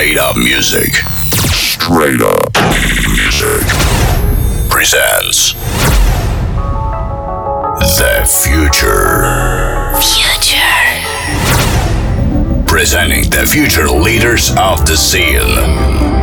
Straight Up Music. Straight Up Music presents The Future. Future. Presenting the future leaders of the scene.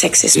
sexism.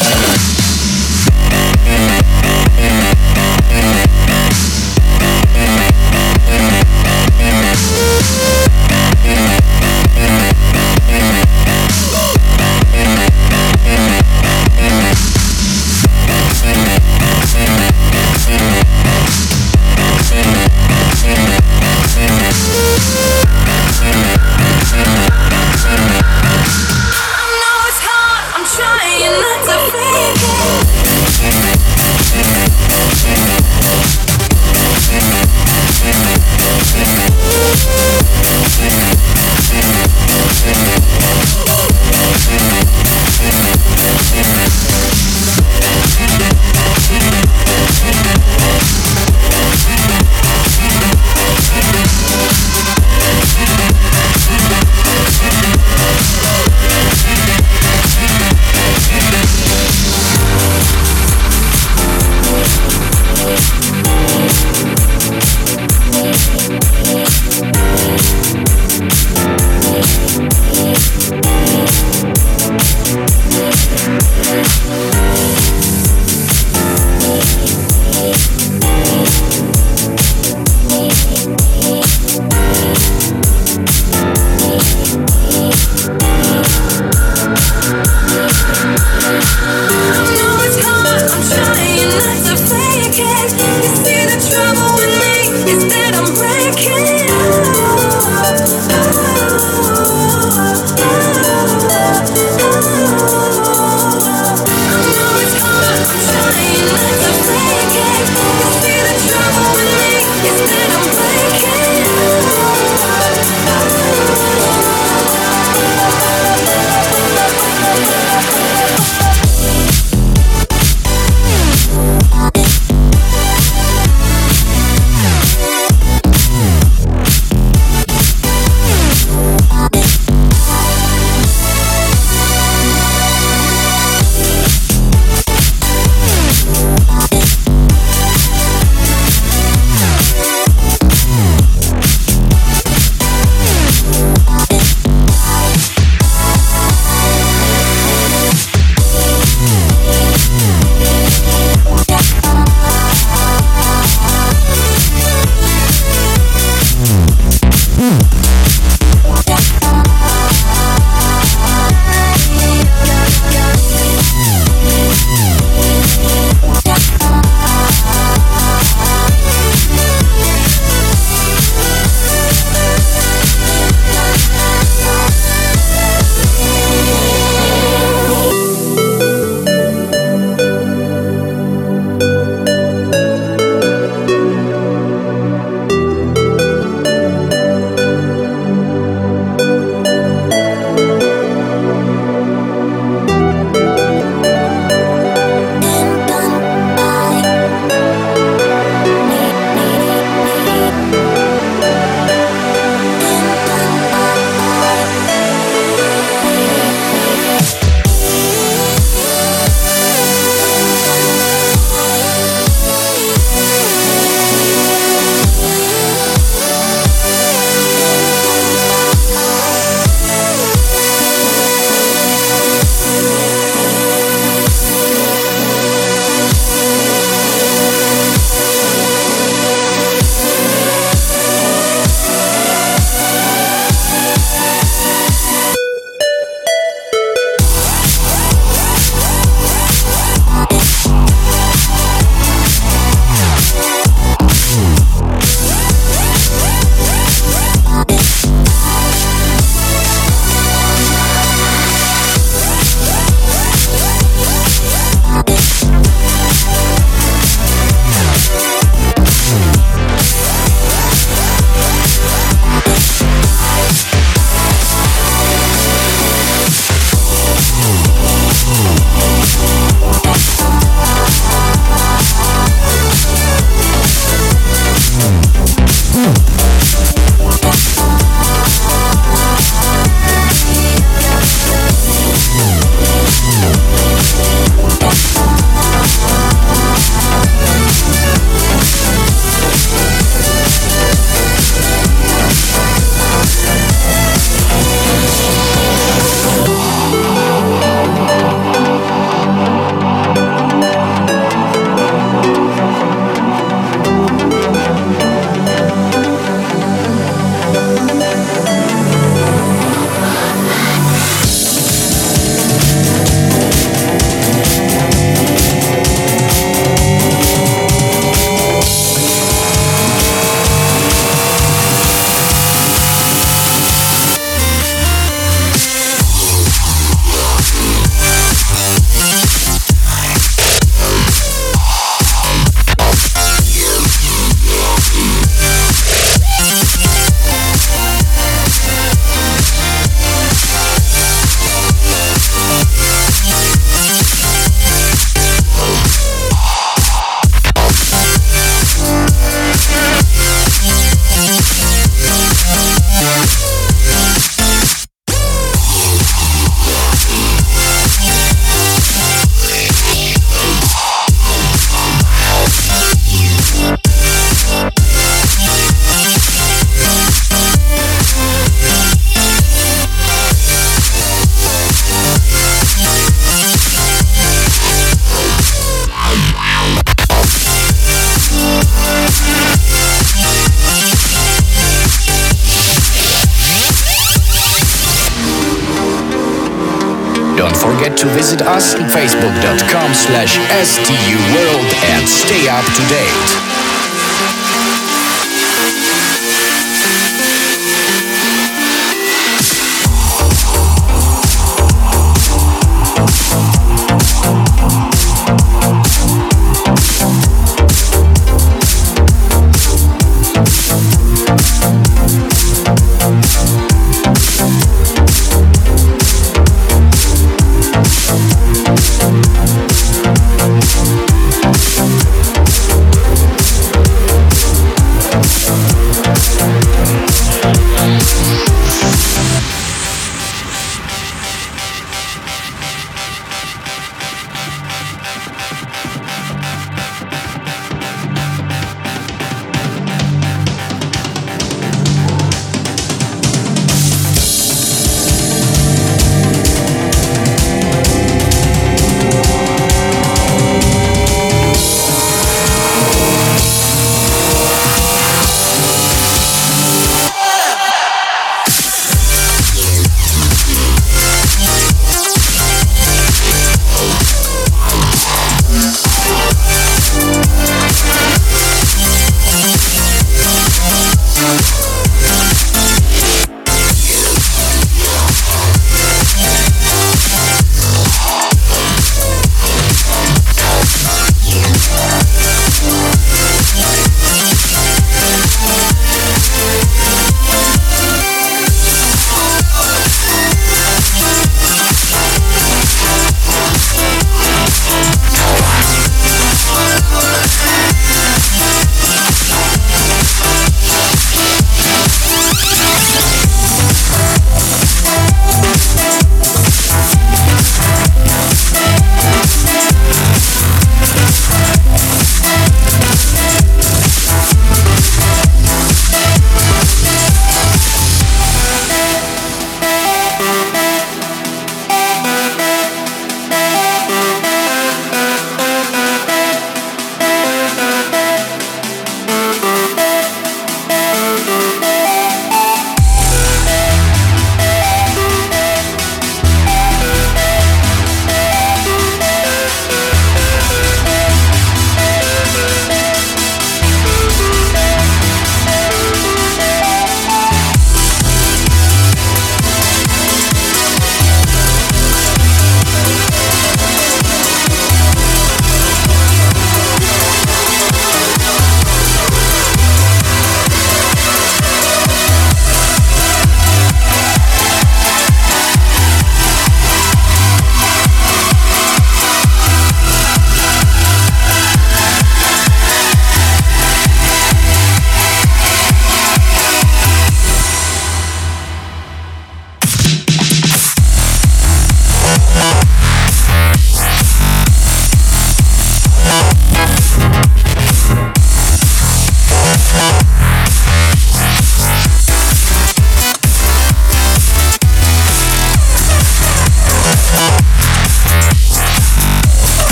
slash stuworld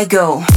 I go.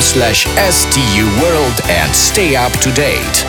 Slash stuworld and stay up to date.